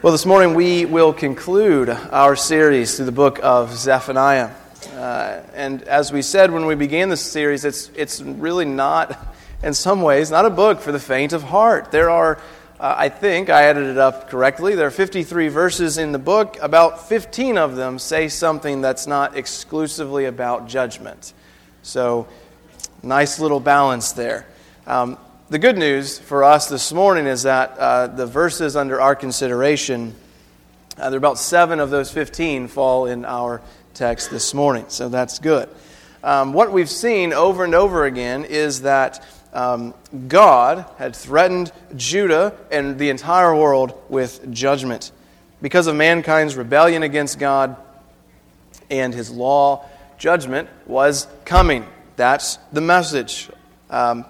Well, this morning we will conclude our series through the book of Zephaniah. Uh, and as we said when we began this series, it's, it's really not, in some ways, not a book for the faint of heart. There are, uh, I think, I added it up correctly, there are 53 verses in the book. About 15 of them say something that's not exclusively about judgment. So, nice little balance there. Um, the good news for us this morning is that uh, the verses under our consideration, uh, there are about seven of those 15 fall in our text this morning, so that's good. Um, what we've seen over and over again is that um, God had threatened Judah and the entire world with judgment because of mankind's rebellion against God and his law. Judgment was coming. That's the message. Um,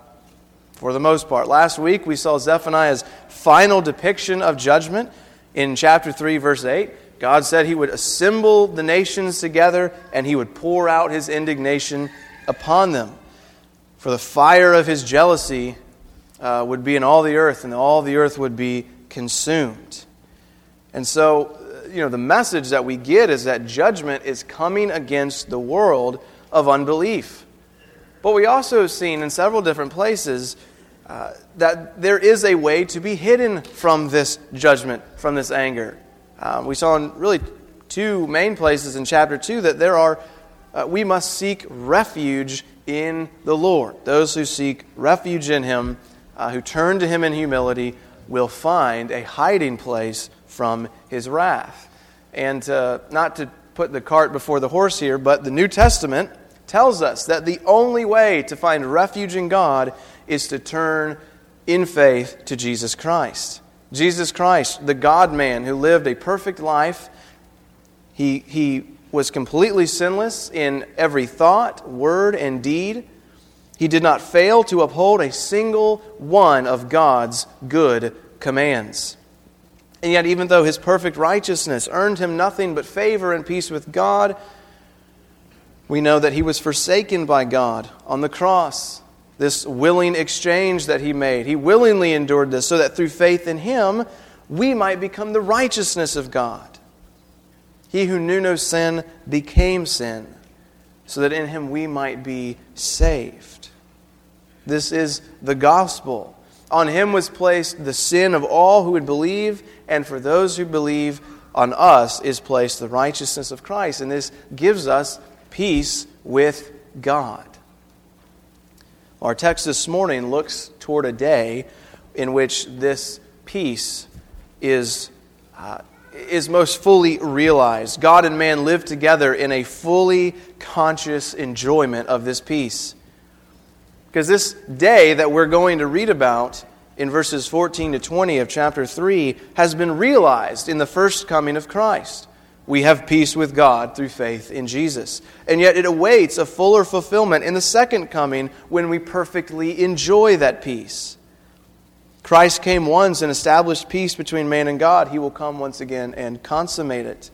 for the most part. Last week we saw Zephaniah's final depiction of judgment in chapter 3, verse 8. God said he would assemble the nations together and he would pour out his indignation upon them. For the fire of his jealousy uh, would be in all the earth, and all the earth would be consumed. And so, uh, you know, the message that we get is that judgment is coming against the world of unbelief. But we also have seen in several different places uh, that there is a way to be hidden from this judgment, from this anger. Um, we saw in really two main places in chapter 2 that there are, uh, we must seek refuge in the Lord. Those who seek refuge in Him, uh, who turn to Him in humility, will find a hiding place from His wrath. And uh, not to put the cart before the horse here, but the New Testament tells us that the only way to find refuge in God is to turn in faith to Jesus Christ. Jesus Christ, the God man who lived a perfect life, he, he was completely sinless in every thought, word, and deed. He did not fail to uphold a single one of God's good commands. And yet, even though his perfect righteousness earned him nothing but favor and peace with God, we know that he was forsaken by God on the cross. This willing exchange that he made. He willingly endured this so that through faith in him, we might become the righteousness of God. He who knew no sin became sin, so that in him we might be saved. This is the gospel. On him was placed the sin of all who would believe, and for those who believe, on us is placed the righteousness of Christ. And this gives us peace with God. Our text this morning looks toward a day in which this peace is, uh, is most fully realized. God and man live together in a fully conscious enjoyment of this peace. Because this day that we're going to read about in verses 14 to 20 of chapter 3 has been realized in the first coming of Christ we have peace with God through faith in Jesus. And yet it awaits a fuller fulfillment in the second coming when we perfectly enjoy that peace. Christ came once and established peace between man and God. He will come once again and consummate it.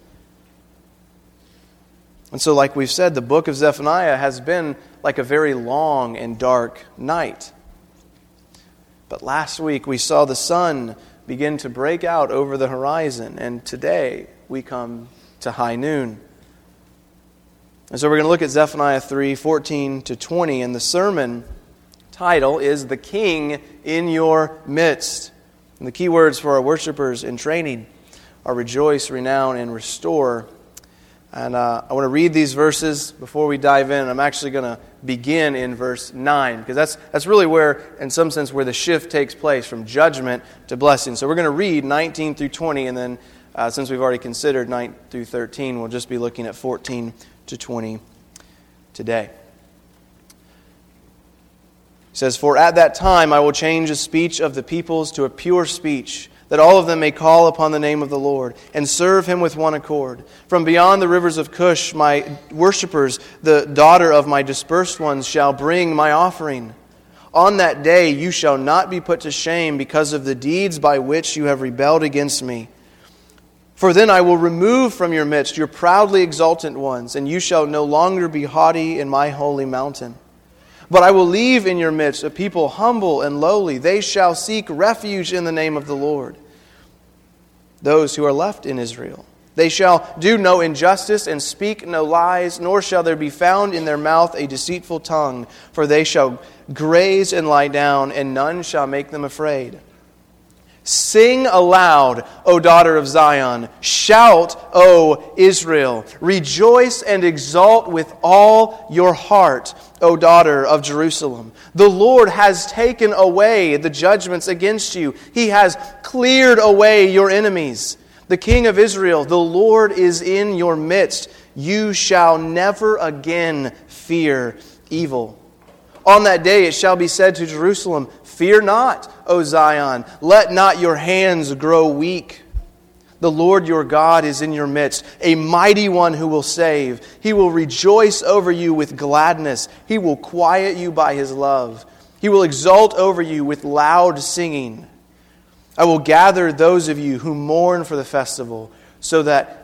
And so, like we've said, the book of Zephaniah has been like a very long and dark night. But last week we saw the sun begin to break out over the horizon, and today we come to high noon. And so we're going to look at Zephaniah 3 14 to 20, and the sermon title is The King in Your Midst. And the key words for our worshipers in training are rejoice, renown, and restore. And uh, I want to read these verses before we dive in. I'm actually going to begin in verse 9 because that's, that's really where, in some sense, where the shift takes place from judgment to blessing. So we're going to read 19 through 20 and then uh, since we've already considered 9 through 13, we'll just be looking at 14 to 20 today. He says, For at that time I will change the speech of the peoples to a pure speech, that all of them may call upon the name of the Lord and serve him with one accord. From beyond the rivers of Cush, my worshippers, the daughter of my dispersed ones, shall bring my offering. On that day you shall not be put to shame because of the deeds by which you have rebelled against me. For then I will remove from your midst your proudly exultant ones, and you shall no longer be haughty in my holy mountain. But I will leave in your midst a people humble and lowly. They shall seek refuge in the name of the Lord. those who are left in Israel. They shall do no injustice and speak no lies, nor shall there be found in their mouth a deceitful tongue, for they shall graze and lie down, and none shall make them afraid. Sing aloud, O daughter of Zion. Shout, O Israel. Rejoice and exult with all your heart, O daughter of Jerusalem. The Lord has taken away the judgments against you, He has cleared away your enemies. The King of Israel, the Lord is in your midst. You shall never again fear evil. On that day it shall be said to Jerusalem, Fear not, O Zion, let not your hands grow weak. The Lord your God is in your midst, a mighty one who will save. He will rejoice over you with gladness. He will quiet you by his love. He will exult over you with loud singing. I will gather those of you who mourn for the festival, so that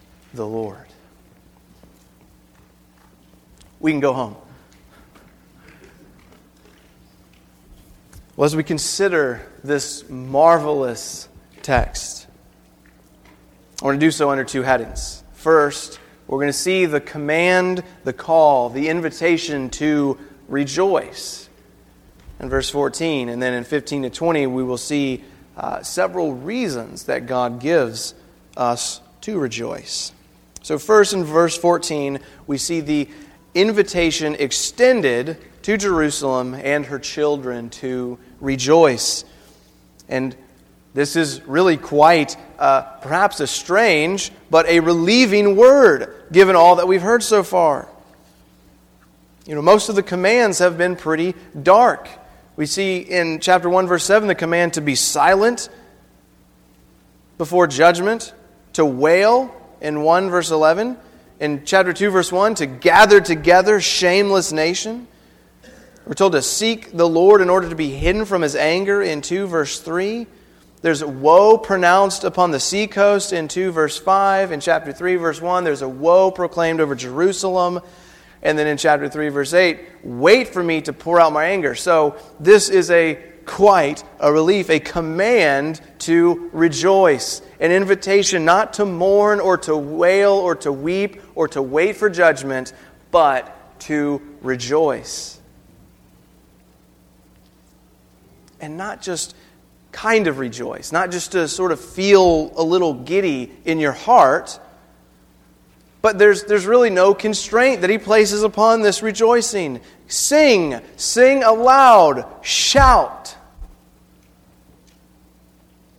the Lord. We can go home. Well, as we consider this marvelous text, I want to do so under two headings. First, we're going to see the command, the call, the invitation to rejoice in verse 14. And then in 15 to 20, we will see uh, several reasons that God gives us to rejoice. So, first in verse 14, we see the invitation extended to Jerusalem and her children to rejoice. And this is really quite uh, perhaps a strange but a relieving word given all that we've heard so far. You know, most of the commands have been pretty dark. We see in chapter 1, verse 7, the command to be silent before judgment, to wail in 1, verse 11. In chapter 2, verse 1, to gather together, shameless nation. We're told to seek the Lord in order to be hidden from his anger in 2, verse 3. There's a woe pronounced upon the seacoast in 2, verse 5. In chapter 3, verse 1, there's a woe proclaimed over Jerusalem. And then in chapter 3, verse 8, wait for me to pour out my anger. So this is a quite a relief, a command to rejoice, an invitation not to mourn or to wail or to weep or to wait for judgment, but to rejoice. And not just kind of rejoice, not just to sort of feel a little giddy in your heart but there's, there's really no constraint that he places upon this rejoicing. Sing, sing aloud, shout,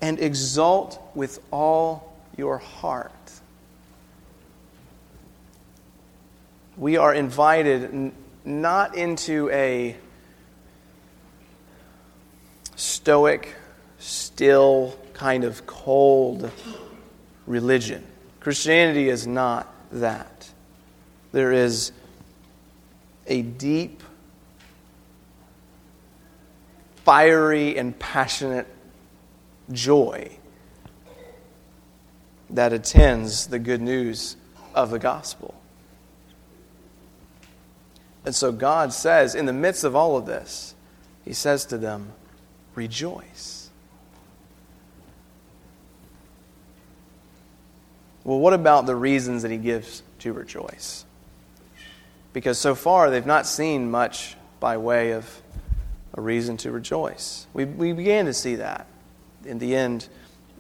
and exult with all your heart. We are invited not into a stoic, still, kind of cold religion. Christianity is not that. There is a deep, fiery, and passionate joy that attends the good news of the gospel. And so God says, in the midst of all of this, He says to them, Rejoice. Well, what about the reasons that he gives to rejoice? Because so far they've not seen much by way of a reason to rejoice. We, we began to see that in the end,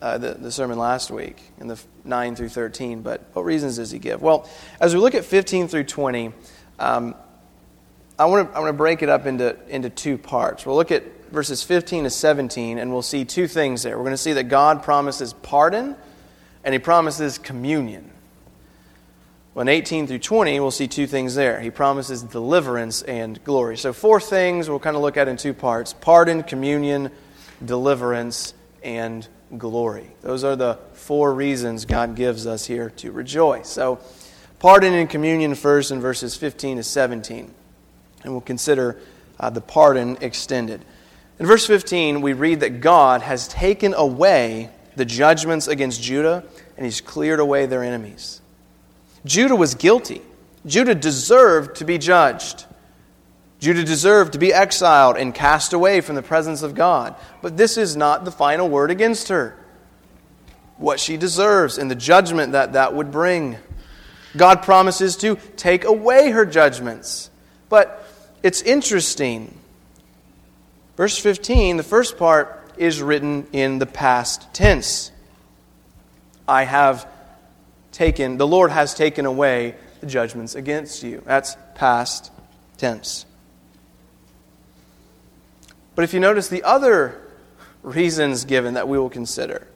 uh, the, the sermon last week, in the 9 through 13. But what reasons does he give? Well, as we look at 15 through 20, um, I want to I want to break it up into, into two parts. We'll look at verses 15 to 17, and we'll see two things there. We're going to see that God promises pardon and he promises communion. Well, in 18 through 20, we'll see two things there. He promises deliverance and glory. So, four things we'll kind of look at in two parts pardon, communion, deliverance, and glory. Those are the four reasons God gives us here to rejoice. So, pardon and communion first in verses 15 to 17. And we'll consider uh, the pardon extended. In verse 15, we read that God has taken away the judgments against Judah and he's cleared away their enemies. Judah was guilty. Judah deserved to be judged. Judah deserved to be exiled and cast away from the presence of God. But this is not the final word against her. What she deserves and the judgment that that would bring. God promises to take away her judgments. But it's interesting. Verse 15, the first part is written in the past tense. I have taken, the Lord has taken away the judgments against you. That's past tense. But if you notice the other reasons given that we will consider,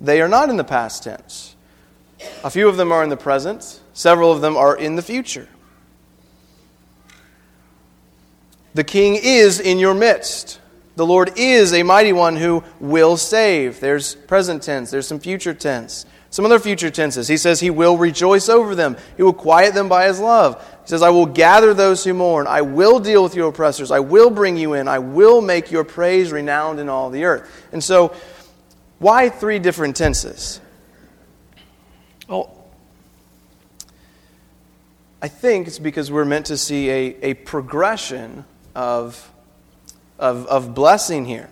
they are not in the past tense. A few of them are in the present, several of them are in the future. The king is in your midst. The Lord is a mighty one who will save. There's present tense, there's some future tense. Some other future tenses. He says he will rejoice over them. He will quiet them by his love. He says, I will gather those who mourn. I will deal with your oppressors. I will bring you in. I will make your praise renowned in all the earth. And so, why three different tenses? Well, I think it's because we're meant to see a, a progression of, of, of blessing here.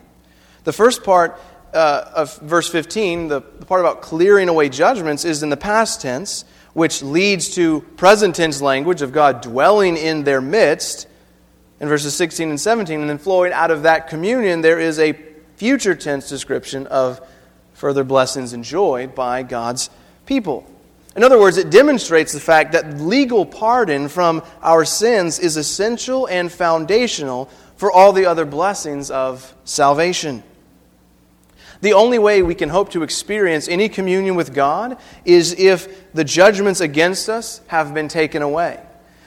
The first part uh, of verse 15, the, the part about clearing away judgments, is in the past tense, which leads to present tense language of God dwelling in their midst in verses 16 and 17. And then flowing out of that communion, there is a future tense description of further blessings enjoyed by God's people. In other words, it demonstrates the fact that legal pardon from our sins is essential and foundational for all the other blessings of salvation. The only way we can hope to experience any communion with God is if the judgments against us have been taken away.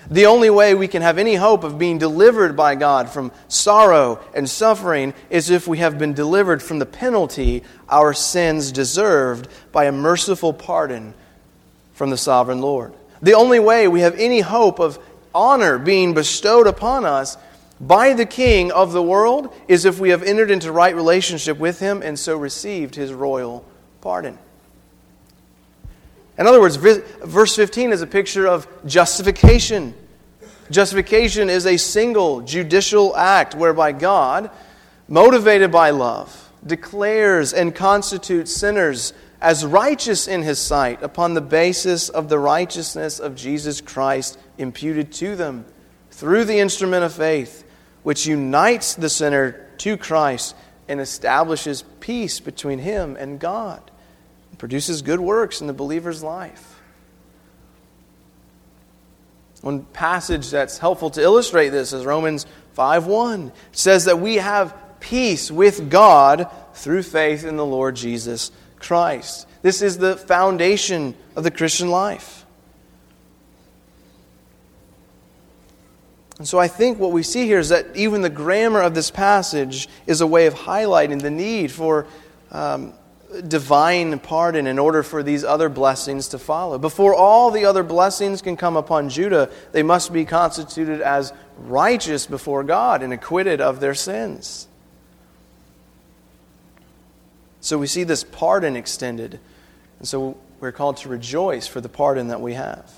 The only way we can have any hope of being delivered by God from sorrow and suffering is if we have been delivered from the penalty our sins deserved by a merciful pardon from the sovereign Lord. The only way we have any hope of honor being bestowed upon us by the King of the world is if we have entered into right relationship with him and so received his royal pardon. In other words, verse 15 is a picture of justification. Justification is a single judicial act whereby God, motivated by love, declares and constitutes sinners as righteous in his sight upon the basis of the righteousness of Jesus Christ imputed to them through the instrument of faith which unites the sinner to Christ and establishes peace between him and God, and produces good works in the believer's life. One passage that's helpful to illustrate this is Romans 5:1. It says that we have peace with God through faith in the Lord Jesus Christ. This is the foundation of the Christian life. And so I think what we see here is that even the grammar of this passage is a way of highlighting the need for um, divine pardon in order for these other blessings to follow. Before all the other blessings can come upon Judah, they must be constituted as righteous before God and acquitted of their sins. So we see this pardon extended. And so we're called to rejoice for the pardon that we have.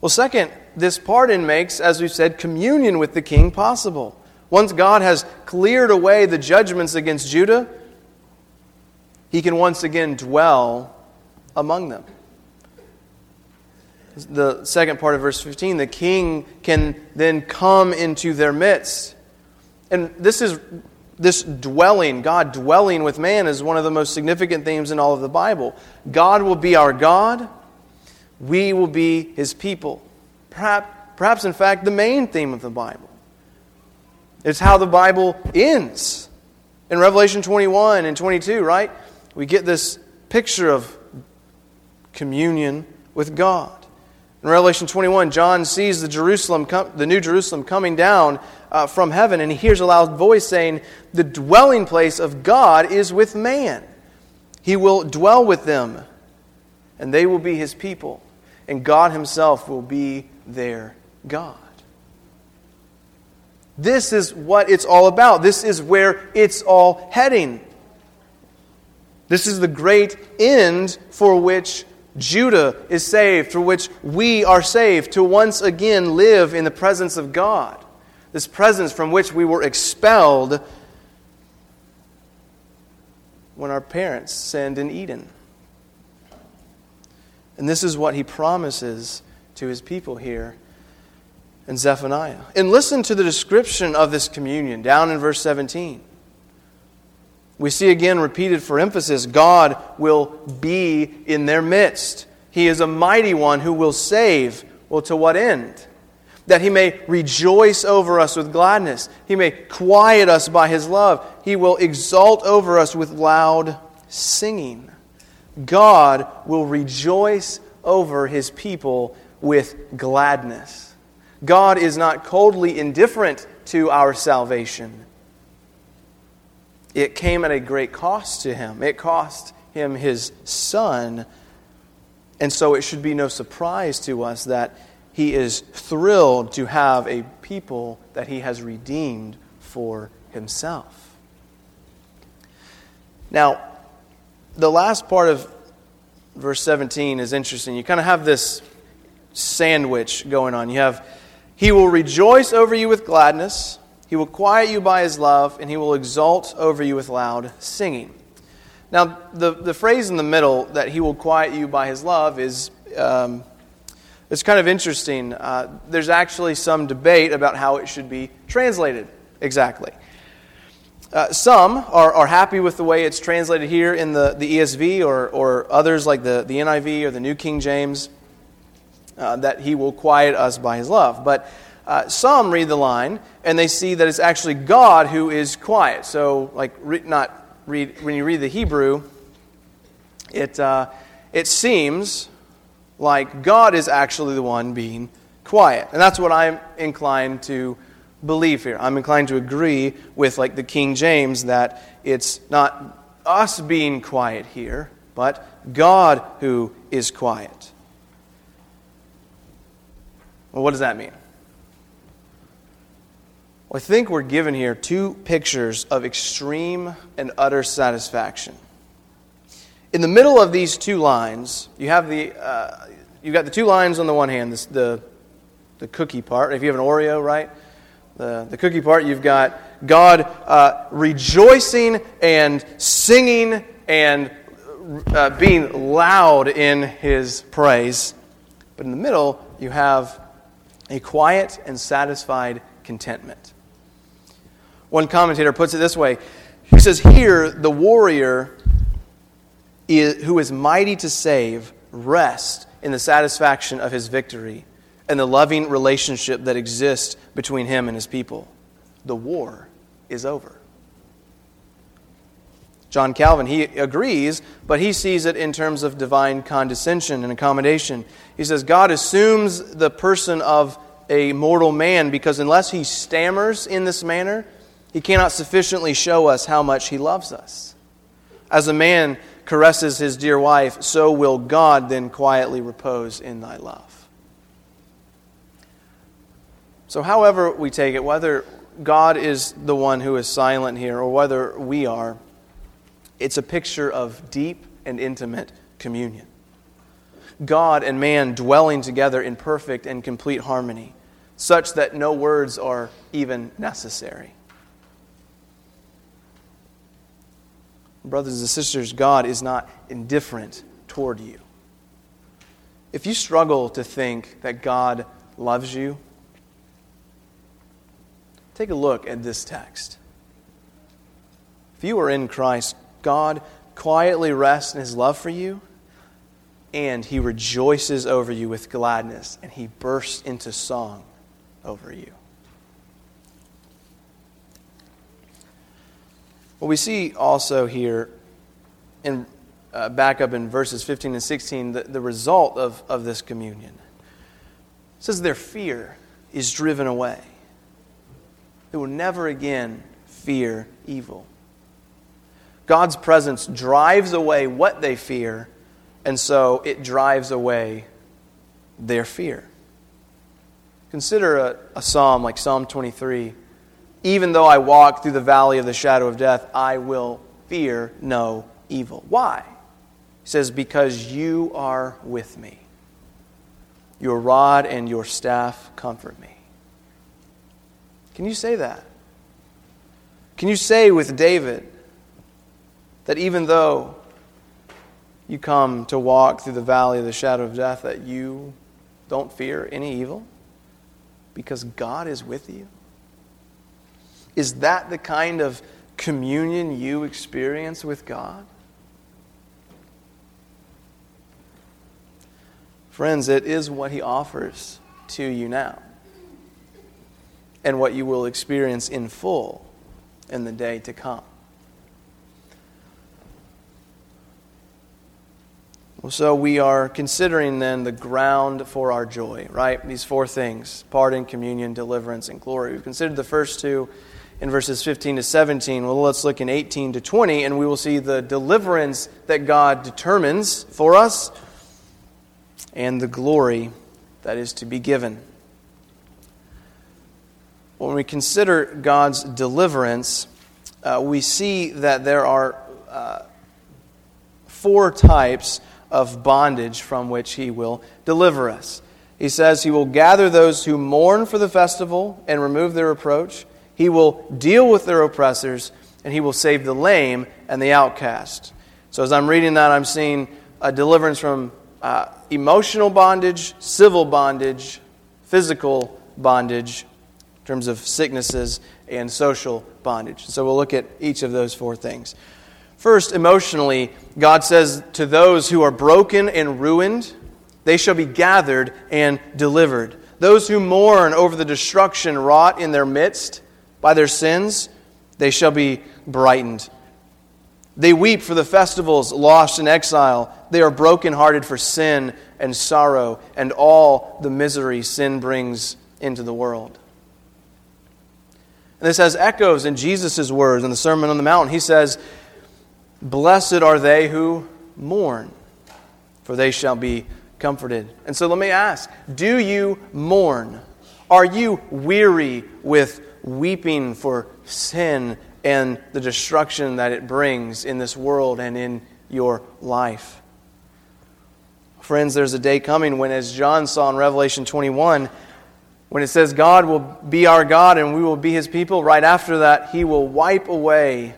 Well, second, this pardon makes, as we've said, communion with the king possible. Once God has cleared away the judgments against Judah, he can once again dwell among them. The second part of verse 15, the king can then come into their midst. And this is this dwelling, God dwelling with man, is one of the most significant themes in all of the Bible. God will be our God, we will be his people. Perhaps, perhaps, in fact, the main theme of the Bible. It's how the Bible ends. In Revelation 21 and 22, right? We get this picture of communion with God. In Revelation 21, John sees the, Jerusalem the New Jerusalem coming down uh, from heaven, and he hears a loud voice saying, The dwelling place of God is with man. He will dwell with them, and they will be his people, and God himself will be their God. This is what it's all about. This is where it's all heading. This is the great end for which Judah is saved, for which we are saved, to once again live in the presence of God. This presence from which we were expelled when our parents sinned in Eden. And this is what he promises to his people here in Zephaniah. And listen to the description of this communion down in verse 17. We see again repeated for emphasis God will be in their midst. He is a mighty one who will save. Well, to what end? That he may rejoice over us with gladness. He may quiet us by his love. He will exalt over us with loud singing. God will rejoice over his people with gladness. God is not coldly indifferent to our salvation. It came at a great cost to him. It cost him his son. And so it should be no surprise to us that he is thrilled to have a people that he has redeemed for himself. Now, the last part of verse 17 is interesting. You kind of have this sandwich going on. You have, He will rejoice over you with gladness. He will quiet you by his love, and he will exult over you with loud singing. Now, the, the phrase in the middle, that he will quiet you by his love, is um, it's kind of interesting. Uh, there's actually some debate about how it should be translated exactly. Uh, some are, are happy with the way it's translated here in the, the ESV or, or others like the, the NIV or the New King James, uh, that he will quiet us by his love. But uh, some read the line and they see that it's actually God who is quiet. So, like, re- not read when you read the Hebrew, it uh, it seems like God is actually the one being quiet, and that's what I'm inclined to believe here. I'm inclined to agree with like the King James that it's not us being quiet here, but God who is quiet. Well, what does that mean? Well, I think we're given here two pictures of extreme and utter satisfaction. In the middle of these two lines, you have the uh, you've got the two lines on the one hand, this, the the cookie part. If you have an Oreo, right, the the cookie part, you've got God uh, rejoicing and singing and uh, being loud in His praise. But in the middle, you have a quiet and satisfied contentment. One commentator puts it this way He says, Here, the warrior is, who is mighty to save rests in the satisfaction of his victory and the loving relationship that exists between him and his people. The war is over. John Calvin, he agrees, but he sees it in terms of divine condescension and accommodation. He says God assumes the person of a mortal man because unless he stammers in this manner, he cannot sufficiently show us how much He loves us. As a man caresses his dear wife, so will God then quietly repose in thy love. So, however we take it, whether God is the one who is silent here or whether we are, it's a picture of deep and intimate communion. God and man dwelling together in perfect and complete harmony, such that no words are even necessary. Brothers and sisters, God is not indifferent toward you. If you struggle to think that God loves you, take a look at this text. If you are in Christ, God quietly rests in his love for you, and he rejoices over you with gladness, and he bursts into song over you. Well, we see also here, in, uh, back up in verses 15 and 16, the, the result of, of this communion. It says their fear is driven away. They will never again fear evil. God's presence drives away what they fear, and so it drives away their fear. Consider a, a, psalm like Psalm 23. Even though I walk through the valley of the shadow of death, I will fear no evil. Why? He says, Because you are with me. Your rod and your staff comfort me. Can you say that? Can you say with David that even though you come to walk through the valley of the shadow of death, that you don't fear any evil? Because God is with you? Is that the kind of communion you experience with God? Friends, it is what He offers to you now, and what you will experience in full in the day to come. So we are considering then the ground for our joy, right? These four things pardon, communion, deliverance, and glory. We've considered the first two in verses 15 to 17. Well, let's look in 18 to 20, and we will see the deliverance that God determines for us and the glory that is to be given. When we consider God's deliverance, uh, we see that there are uh, four types of bondage from which He will deliver us. He says He will gather those who mourn for the festival and remove their reproach. He will deal with their oppressors, and He will save the lame and the outcast. So, as I'm reading that, I'm seeing a deliverance from uh, emotional bondage, civil bondage, physical bondage, in terms of sicknesses, and social bondage. So we'll look at each of those four things. First, emotionally, God says to those who are broken and ruined, they shall be gathered and delivered. Those who mourn over the destruction wrought in their midst by their sins, they shall be brightened. They weep for the festivals lost in exile. They are brokenhearted for sin and sorrow and all the misery sin brings into the world. And this has echoes in Jesus' words in the Sermon on the Mount. He says, Blessed are they who mourn, for they shall be comforted. And so let me ask do you mourn? Are you weary with weeping for sin and the destruction that it brings in this world and in your life. Friends, there's a day coming when, as John saw in Revelation 21, when it says God will be our God and we will be his people, right after that, he will wipe away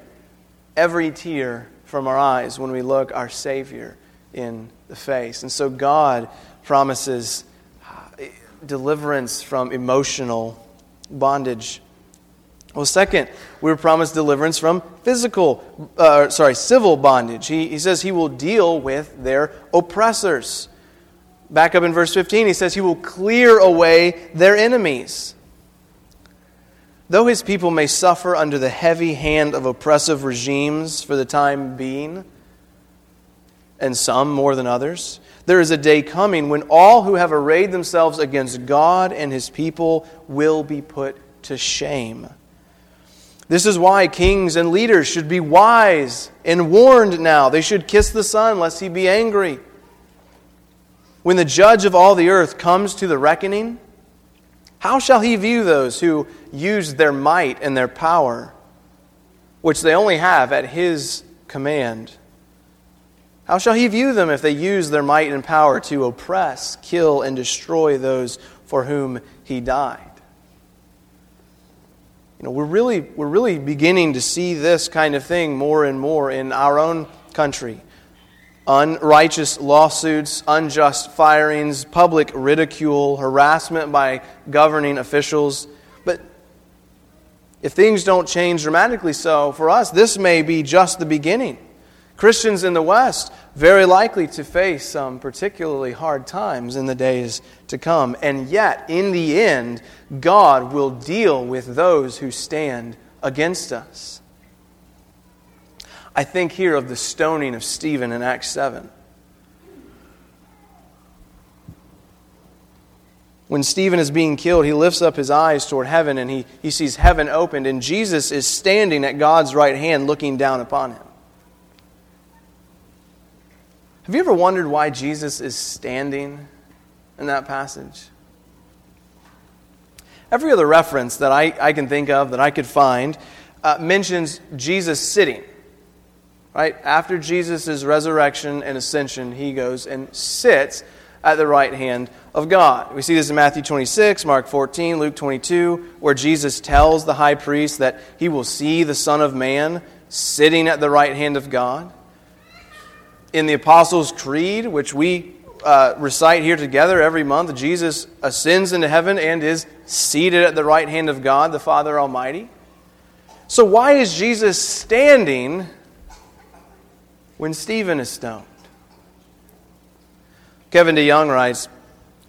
every tear from our eyes when we look our Savior in the face. And so God promises uh, deliverance from emotional bondage. Well, second, we were promised deliverance from physical, uh, sorry, civil bondage. He, he says he will deal with their oppressors. Back up in verse 15, he says he will clear away their enemies. Though his people may suffer under the heavy hand of oppressive regimes for the time being, and some more than others, there is a day coming when all who have arrayed themselves against God and his people will be put to shame. This is why kings and leaders should be wise and warned now. They should kiss the Son, lest he be angry. When the judge of all the earth comes to the reckoning, how shall he view those who use their might and their power, which they only have at his command? How shall he view them if they use their might and power to oppress, kill, and destroy those for whom he died? You know, we're really, we're really beginning to see this kind of thing more and more in our own country. Unrighteous lawsuits, unjust firings, public ridicule, harassment by governing officials. If things don't change dramatically so for us, this may be just the beginning. Christians in the West very likely to face some particularly hard times in the days to come. And yet, in the end, God will deal with those who stand against us. I think here of the stoning of Stephen in Acts 7. When Stephen is being killed, he lifts up his eyes toward heaven and he, he sees heaven opened, and Jesus is standing at God's right hand looking down upon him. Have you ever wondered why Jesus is standing in that passage? Every other reference that I, I can think of, that I could find, uh, mentions Jesus sitting. Right? After Jesus' resurrection and ascension, he goes and sits at the right hand of God. We see this in Matthew 26, Mark 14, Luke 22, where Jesus tells the high priest that he will see the Son of Man sitting at the right hand of God. In the Apostles' Creed, which we uh, recite here together every month, Jesus ascends into heaven and is seated at the right hand of God, the Father Almighty. So, why is Jesus standing when Stephen is stoned? Kevin DeYoung writes,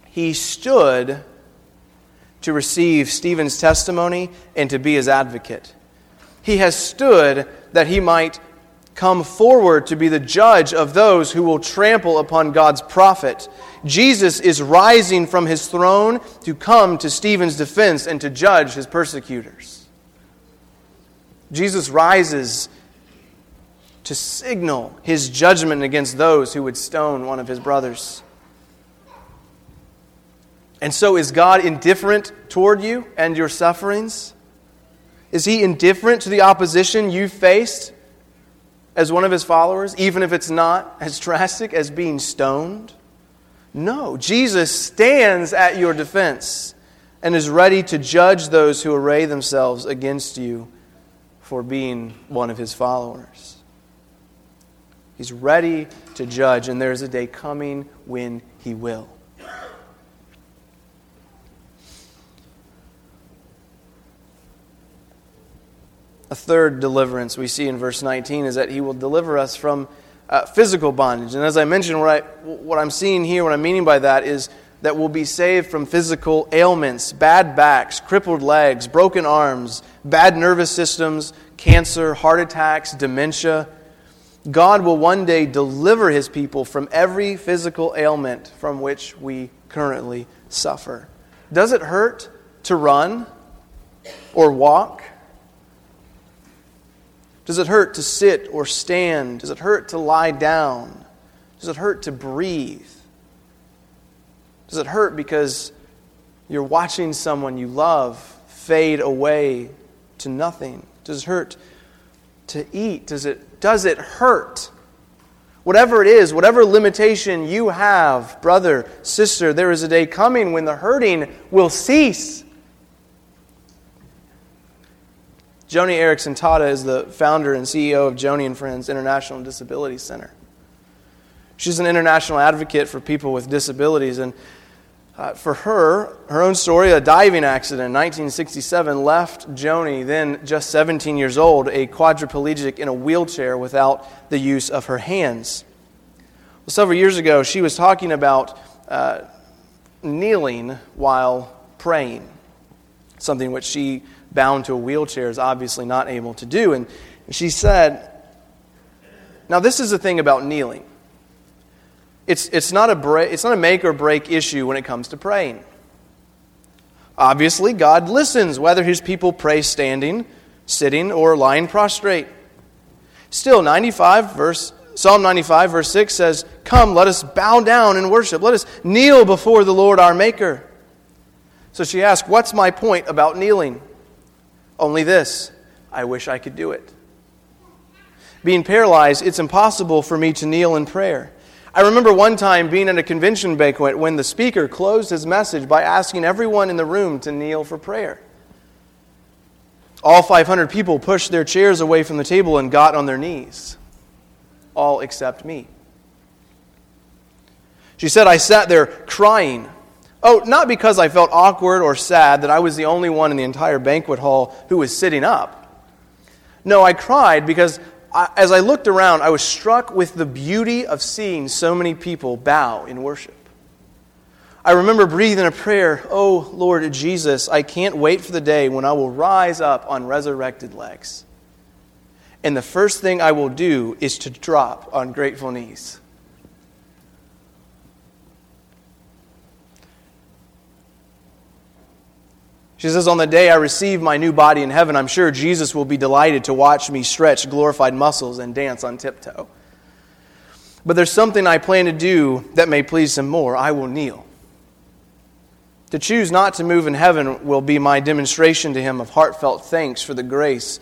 He stood to receive Stephen's testimony and to be his advocate. He has stood that he might come forward to be the judge of those who will trample upon God's prophet. Jesus is rising from his throne to come to Stephen's defense and to judge his persecutors. Jesus rises to signal his judgment against those who would stone one of his brothers. And so, is God indifferent toward you and your sufferings? Is he indifferent to the opposition you faced as one of his followers, even if it's not as drastic as being stoned? No. Jesus stands at your defense and is ready to judge those who array themselves against you for being one of his followers. He's ready to judge, and there's a day coming when he will. A third deliverance we see in verse 19 is that he will deliver us from uh, physical bondage. And as I mentioned, what, I, what I'm seeing here, what I'm meaning by that is that we'll be saved from physical ailments, bad backs, crippled legs, broken arms, bad nervous systems, cancer, heart attacks, dementia. God will one day deliver his people from every physical ailment from which we currently suffer. Does it hurt to run or walk? Does it hurt to sit or stand? Does it hurt to lie down? Does it hurt to breathe? Does it hurt because you're watching someone you love fade away to nothing? Does it hurt to eat? Does it, does it hurt? Whatever it is, whatever limitation you have, brother, sister, there is a day coming when the hurting will cease. Joni Eareckson Tada is the founder and CEO of Joni and Friends International Disability Center. She's an international advocate for people with disabilities. And uh, for her, her own story, a diving accident in 1967 left Joni, then just 17 years old, a quadriplegic in a wheelchair without the use of her hands. Well, several years ago, she was talking about uh, kneeling while praying, something which she bound to a wheelchair is obviously not able to do. And she said, Now, this is the thing about kneeling it's, it's, not a it's not a make or break issue when it comes to praying. Obviously, God listens whether his people pray standing, sitting, or lying prostrate. Still, 95 verse Psalm 95 verse 6 says, "Come, let us bow down and worship. Let us kneel before the Lord our maker." So she asked, "What's my point about kneeling?" Only this I wish I could do it. Being paralyzed, it's impossible for me to kneel in prayer. I remember one time being at a convention banquet when the speaker closed his message by asking everyone in the room to kneel for prayer. All 500 people pushed their chairs away from the table and got on their knees, all except me. She said, I sat there crying Oh, not because I felt awkward or sad that I was the only one in the entire banquet hall who was sitting up. No, I cried because I, as I looked around, I was struck with the beauty of seeing so many people bow in worship. I remember breathing a prayer, Oh, Lord Jesus, I can't wait for the day when I will rise up on resurrected legs. And the first thing I will do is to drop on grateful knees. She says, On the day I receive my new body in heaven, I'm sure Jesus will be delighted to watch me stretch glorified muscles and dance on tiptoe. But there's something I plan to do that may please him more. I will kneel. To choose not to move in heaven will be my demonstration to him of heartfelt thanks for the grace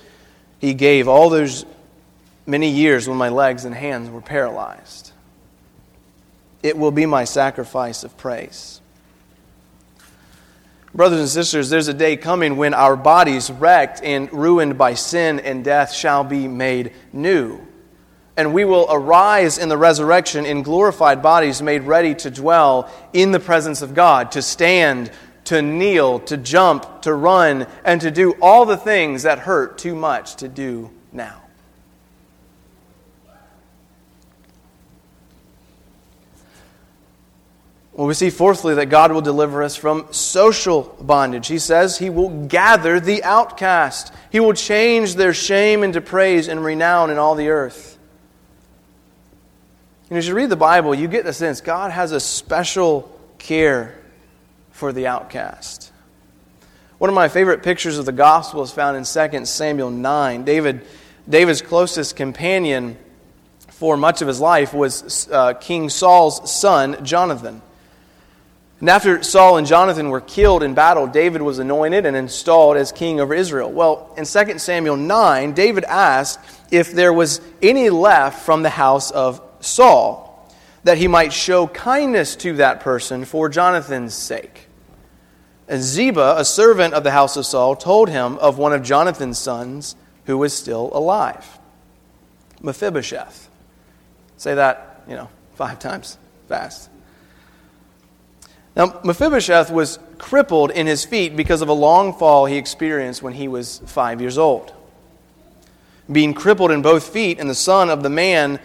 he gave all those many years when my legs and hands were paralyzed. It will be my sacrifice of praise. Brothers and sisters, there's a day coming when our bodies, wrecked and ruined by sin and death, shall be made new. And we will arise in the resurrection in glorified bodies made ready to dwell in the presence of God, to stand, to kneel, to jump, to run, and to do all the things that hurt too much to do now. Well, we see fourthly that God will deliver us from social bondage. He says he will gather the outcast. He will change their shame into praise and renown in all the earth. And as you read the Bible, you get the sense God has a special care for the outcast. One of my favorite pictures of the gospel is found in 2 Samuel 9. David, David's closest companion for much of his life was uh, King Saul's son, Jonathan. And after Saul and Jonathan were killed in battle, David was anointed and installed as king over Israel. Well, in 2 Samuel 9, David asked if there was any left from the house of Saul, that he might show kindness to that person for Jonathan's sake. And Ziba, a servant of the house of Saul, told him of one of Jonathan's sons who was still alive Mephibosheth. Say that, you know, five times fast. Now, Mephibosheth was crippled in his feet because of a long fall he experienced when he was five years old. Being crippled in both feet, and the son of the man,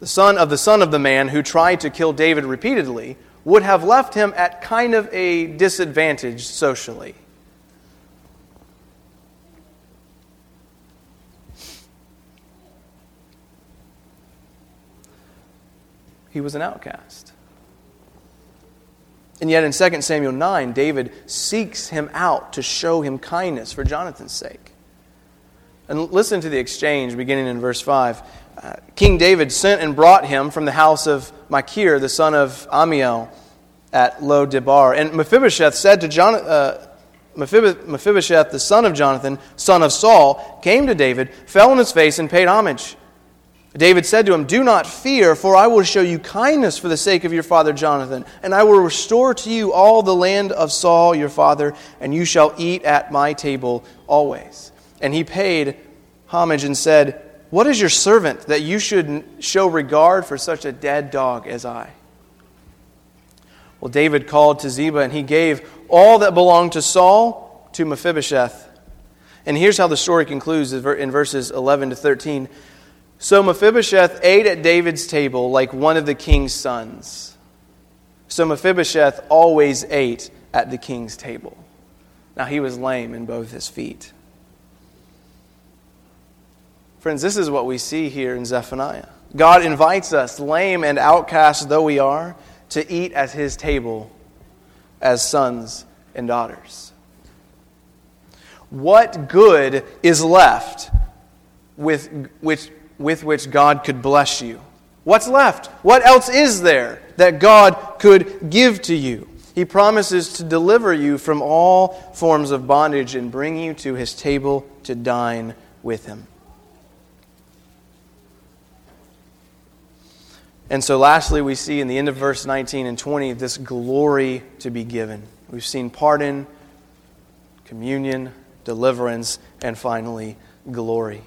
the son of the son of the man who tried to kill David repeatedly, would have left him at kind of a disadvantage socially. He was an outcast. And yet in 2 Samuel 9, David seeks him out to show him kindness for Jonathan's sake. And listen to the exchange beginning in verse 5. Uh, King David sent and brought him from the house of Machir, the son of Ammiel, at Lo Debar. And Mephibosheth said to Jonathan, uh, Mephibosheth, the son of Jonathan, son of Saul, came to David, fell on his face, and paid homage. David said to him, Do not fear, for I will show you kindness for the sake of your father Jonathan, and I will restore to you all the land of Saul your father, and you shall eat at my table always. And he paid homage and said, What is your servant that you should show regard for such a dead dog as I? Well, David called to Ziba, and he gave all that belonged to Saul to Mephibosheth. And here's how the story concludes in verses 11 to 13. So Mephibosheth ate at David's table like one of the king's sons. So Mephibosheth always ate at the king's table. Now he was lame in both his feet. Friends, this is what we see here in Zephaniah. God invites us, lame and outcast though we are, to eat at his table as sons and daughters. What good is left with which with which God could bless you. What's left? What else is there that God could give to you? He promises to deliver you from all forms of bondage and bring you to his table to dine with him. And so, lastly, we see in the end of verse 19 and 20 this glory to be given. We've seen pardon, communion, deliverance, and finally, glory.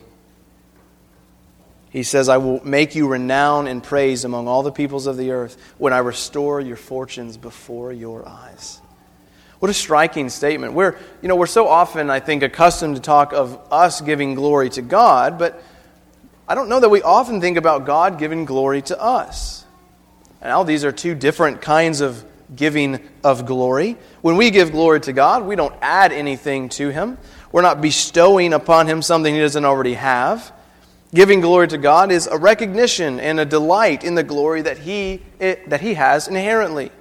He says, I will make you renown and praise among all the peoples of the earth when I restore your fortunes before your eyes. What a striking statement. We're, you know, we're so often, I think, accustomed to talk of us giving glory to God, but I don't know that we often think about God giving glory to us. Now, these are two different kinds of giving of glory. When we give glory to God, we don't add anything to Him. We're not bestowing upon Him something He doesn't already have. Giving glory to God is a recognition and a delight in the glory that he, it, that he has inherently.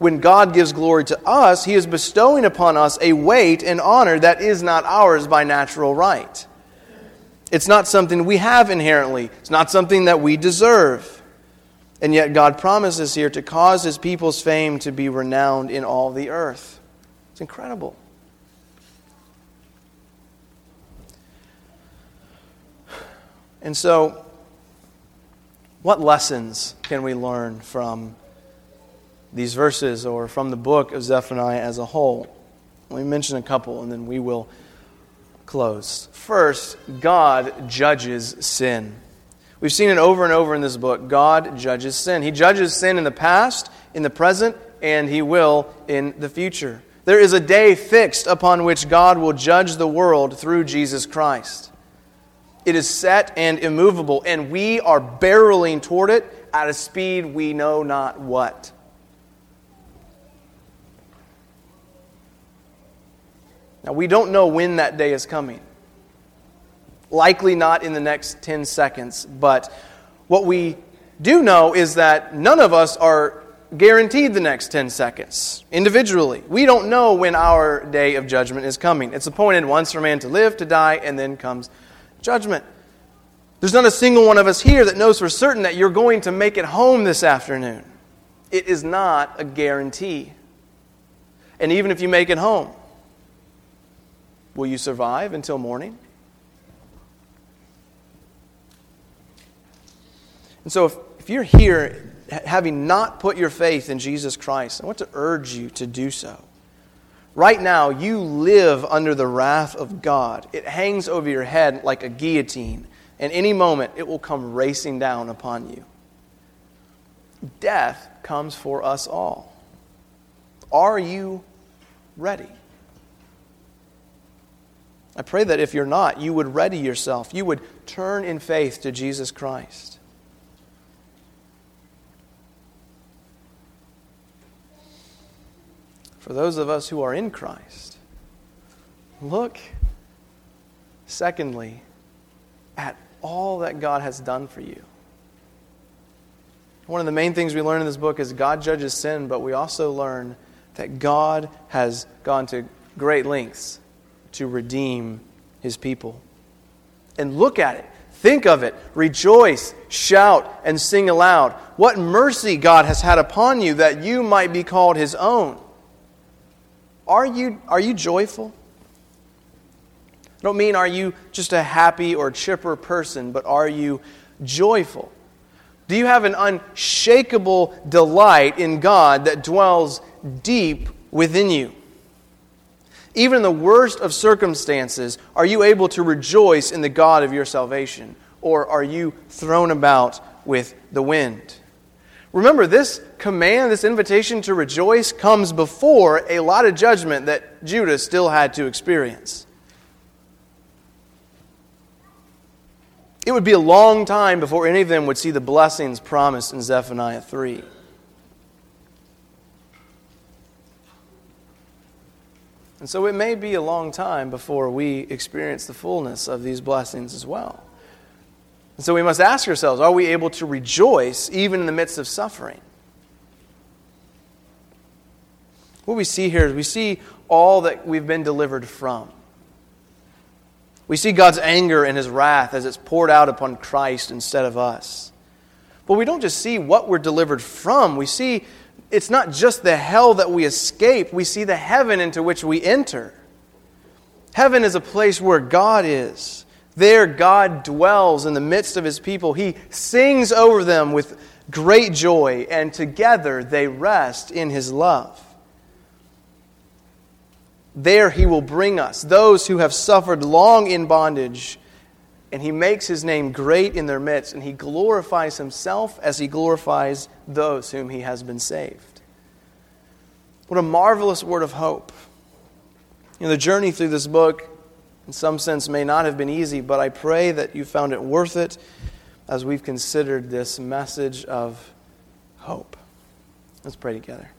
When God gives glory to us, He is bestowing upon us a weight and honor that is not ours by natural right. It's not something we have inherently, it's not something that we deserve. And yet, God promises here to cause His people's fame to be renowned in all the earth. It's incredible. And so, what lessons can we learn from these verses or from the book of Zephaniah as a whole? Let me mention a couple and then we will close. First, God judges sin. We've seen it over and over in this book. God judges sin. He judges sin in the past, in the present, and He will in the future. There is a day fixed upon which God will judge the world through Jesus Christ. It is set and immovable, and we are barreling toward it at a speed we know not what. Now, we don't know when that day is coming. Likely not in the next 10 seconds, but what we do know is that none of us are guaranteed the next 10 seconds individually. We don't know when our day of judgment is coming. It's appointed once for man to live, to die, and then comes judgment. There's not a single one of us here that knows for certain that you're going to make it home this afternoon. It is not a guarantee. And even if you make it home, will you survive until morning? And so, if, if you're here having not put your faith in Jesus Christ, I want to urge you to do so. Right now, you live under the wrath of God. It hangs over your head like a guillotine, and any moment it will come racing down upon you. Death comes for us all. Are you ready? I pray that if you're not, you would ready yourself. You would turn in faith to Jesus Christ. For those of us who are in Christ, look, secondly, at all that God has done for you. One of the main things we learn in this book is God judges sin, but we also learn that God has gone to great lengths to redeem his people. And look at it. Think of it. Rejoice, shout, and sing aloud. What mercy God has had upon you that you might be called his own. Are you, are you joyful? I don't mean are you just a happy or chipper person, but are you joyful? Do you have an unshakable delight in God that dwells deep within you? Even in the worst of circumstances, are you able to rejoice in the God of your salvation? Or are you thrown about with the wind? Remember, this command, this invitation to rejoice, comes before a lot of judgment that Judah still had to experience. It would be a long time before any of them would see the blessings promised in Zephaniah 3. And so it may be a long time before we experience the fullness of these blessings as well. And so we must ask ourselves are we able to rejoice even in the midst of suffering? What we see here is we see all that we've been delivered from. We see God's anger and his wrath as it's poured out upon Christ instead of us. But we don't just see what we're delivered from, we see it's not just the hell that we escape, we see the heaven into which we enter. Heaven is a place where God is. There, God dwells in the midst of his people. He sings over them with great joy, and together they rest in his love. There, he will bring us, those who have suffered long in bondage, and he makes his name great in their midst, and he glorifies himself as he glorifies those whom he has been saved. What a marvelous word of hope. Know, the journey through this book in some sense may not have been easy, but I pray that you found it worth it as we've considered this message of hope. Let's pray together.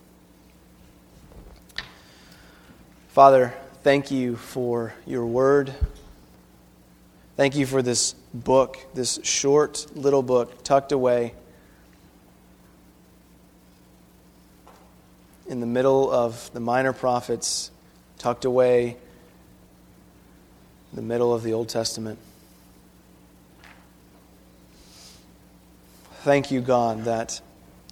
Father, thank you for your word. Thank you for this book, this short little book tucked away in the middle of the minor prophets, tucked away in the middle of the Old Testament. Thank you, God, that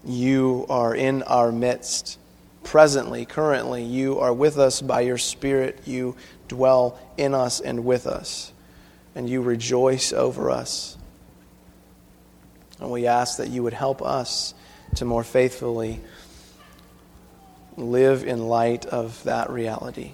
you are in our midst presently, currently. You are with us by your Spirit. You dwell in us and with us, and you rejoice over us. And we ask that you would help us to more faithfully live in light of that reality.